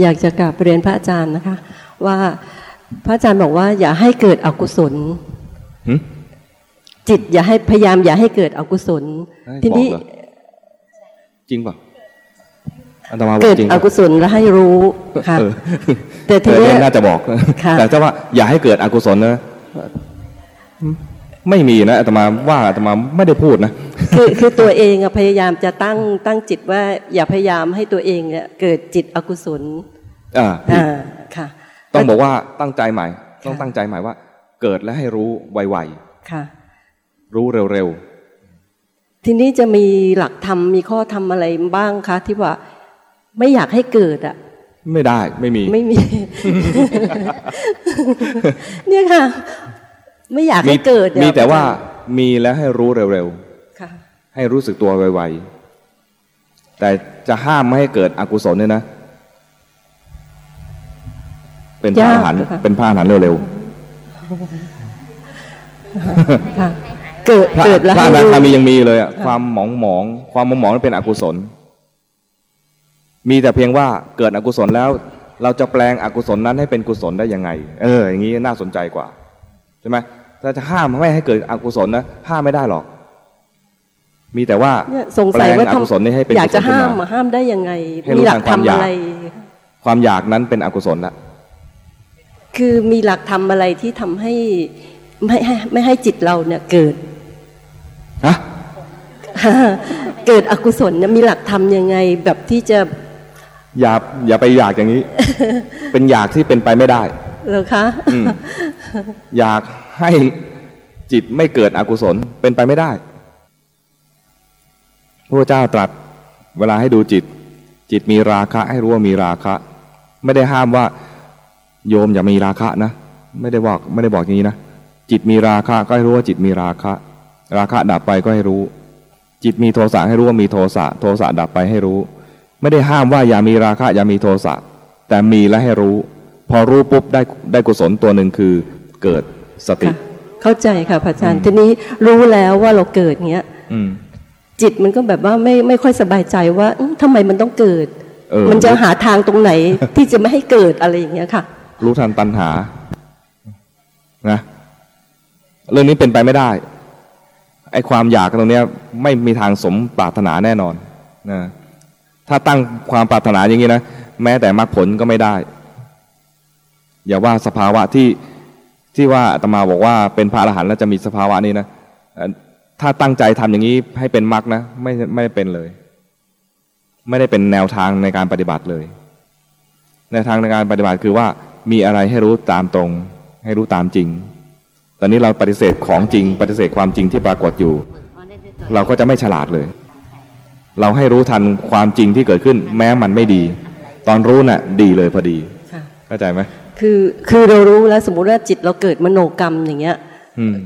อยากจะกราบเรียนพระอาจารย์นะคะ ว่าพระอาจารย์บอกว่า อย่าให้เกิดอกุศลหึจิตอย่าให้พยายามอย่าให้เกิดอกุศลให้ทีนี้บอกเหรอจริงป่ะอาตมาบอเกิกดจริงอป่ะกุศลแล้วให้รู้ค่ะเออแต่ทีเออเนี้ยน่าจะบอกค่ะแต่ถ้าว่าอย่าให้เกิดอกุศลนะไม่มีนะอาตมาว่าอาตมาไม่ได้พูดนะ คือคือตัวเองอะพยายามจะตั้งตั้งจิตว่าอย่าพยายามให้ตัวเองเนี่ยเกิดจิตอกุศลอ่าผิดอ่าค่ะ ต้องบอกว่าตั้งใจใหม่ ต้องค่ะตั้งใจใหม่ว่า เกิดและให้รู้ไวค่ะๆรู้เร็วทีนี้จะมีหลักธรรมมีข้อธรรมอะไรบ้างคะที่ว่าไม่อยากให้เกิดอะๆไม่ได้ไม่มีไม่มี เนี่ยค่ะ ไม่อยากให้เกิดเนี่ยมีแต่ว่ามีแล้วให้รู้เร็วค่ะๆ ให้รู้สึกตัวไวๆ แต่จะห้ามไม่ให้เกิดอกุศลเนี่ยนะ เป็นพระอรหันต์ยากค่ะเป็นพระอรหันต์เร็วค่ะเกิดๆพระเกิดแล้วพระให้อนารู้คามียังมีเลยอะความหมองหมองๆความหมองหมองนั้นเป็นอกุศล มีแต่เพียงว่าเกิดอกุศลแล้ว เราจะแปลงอกุศลนั้นให้เป็นกุศลได้ยังไง เออ อย่างนี้น่าสนใจกว่า ใช่ไหมถ้าจะห้ามไม่ให้เกิดอกุศลนะห้ามไม่ได้หรอก มีแต่ว่าเนี่ยสงสัยว่าแปลอกุศลนี้ให้เป็นอยากจะกุศลขึ้นห้ามมอะห้ามได้ยังไงให้รู้มีหลักทางธรควารมอยากมอะไรความอยากนั้นเป็นอกุศลละคือมีหลักธรรมอะไรที่ทำให้ไม่ให้ไม่ให้จิตเราเนี่ยเกิดฮะเกิดอกุศลเนี่ยมีหลักธรรมยังไงแบบที่จะอย่าอย่าไปอยากอย่างนี้ เป็นอยากที่เป็นไปไม่ได้เหรอคะอืมอยากให้จิตไม่เกิดอกุศลเป็นไปไม่ได้ พระเจ้าตรัส เวลาให้ดูจิต จิตมีราคะให้รู้ว่ามีราคะ ไม่ได้ห้ามว่า โยมอย่ามีราคะนะ ไม่ได้บอกไม่ได้บอกอย่างนี้นะ จิตมีราคะก็ให้รู้ว่าจิตมีราคะ ราคะดับไปก็ให้รู้ จิตมีโทสะให้รู้ว่ามีโทสะ โทสะดับไปให้รู้ ไม่ได้ห้ามว่าอย่ามีราคะอย่ามีโทสะ แต่มีและให้รู้ พอรู้ปุ๊บได้ได้กุศลตัวหนึ่งคือเกิดสติค่ะเข้าใจค่ะพระอาจารย์ทีนี้รู้แล้วว่าเราเกิดเงี้ยอืม จิตมันก็แบบว่าไม่ไม่ค่อยสบายใจว่าอื้อทำไมมันต้องเกิดเออมันจะหาทางตรงไหนที่จะไม่ให้เกิดอะไรอย่างเงี้ยค่ะ รู้ทันตัณหานะเรื่องนี้เป็นไปไม่ได้ไอ้ความอยากตรงเนี้ยไม่มีทางสมปรารถนาแน่นอนนะถ้าตั้งความปรารถนาอย่างนี้นะแม้แต่มรรคผลก็ไม่ได้ อย่าว่าสภาวะที่ที่ว่าอาตมาบอกว่าเป็นพระอรหันต์แล้วจะมีสภาวะนี้นะเอ่อ ถ้าตั้งใจทำอย่างนี้ให้เป็นมรรคนะ ไม่ไม่ได้เป็นเลย ไม่ได้เป็นแนวทางในการปฏิบัติเลย แนวทางในการปฏิบัติคือว่ามีอะไรให้รู้ตามตรง ให้รู้ตามจริง ตอนนี้เราปฏิเสธของจริง ปฏิเสธความจริงที่ปรากฏอยู่ เราก็จะไม่ฉลาดเลย เราให้รู้ทันความจริงที่เกิดขึ้น แม้มันไม่ดี ตอนรู้น่ะ ดีเลยพอดีค่ะเข้าใจไหมคือคือเรารู้แล้วสมมุติว่าจิตเราเกิดมโนกรรมอย่างเงี้ยอืม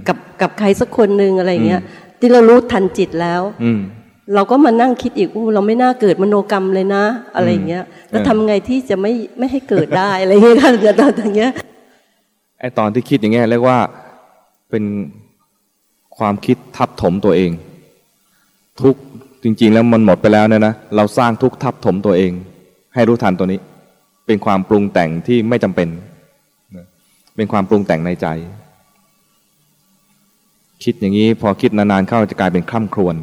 กับกับใครสักคนหนึ่งอะไรเงี้ย ที่เรารู้ทันจิตแล้วอืมเราก็มานั่งคิดอีกอู้เราไม่น่าเกิดมโนกรรมเลยนะ อะไรอย่างเงี้ย แล้วเออทำไงที่จะไม่ไม่ให้เกิดได้อะไรอย่างเงี้ยค่ะตอนอย่างเงี้ยไอ้ตอนที่คิดอย่างเงี้ยเรียกว่าเป็นความคิดทับถมตัวเอง ทุกข์จริง ๆ แล้วมันหมดไปแล้วเนี่ยนะเราสร้างทุกข์ทับถมตัวเอง ให้รู้ทันตัวนี้ เป็นความปรุงแต่งที่ไม่จำเป็นนะเป็นความปรุงแต่งในใจ คิดอย่างนี้พอคิดนานๆเข้าจะกลายเป็นคล่ำครวญ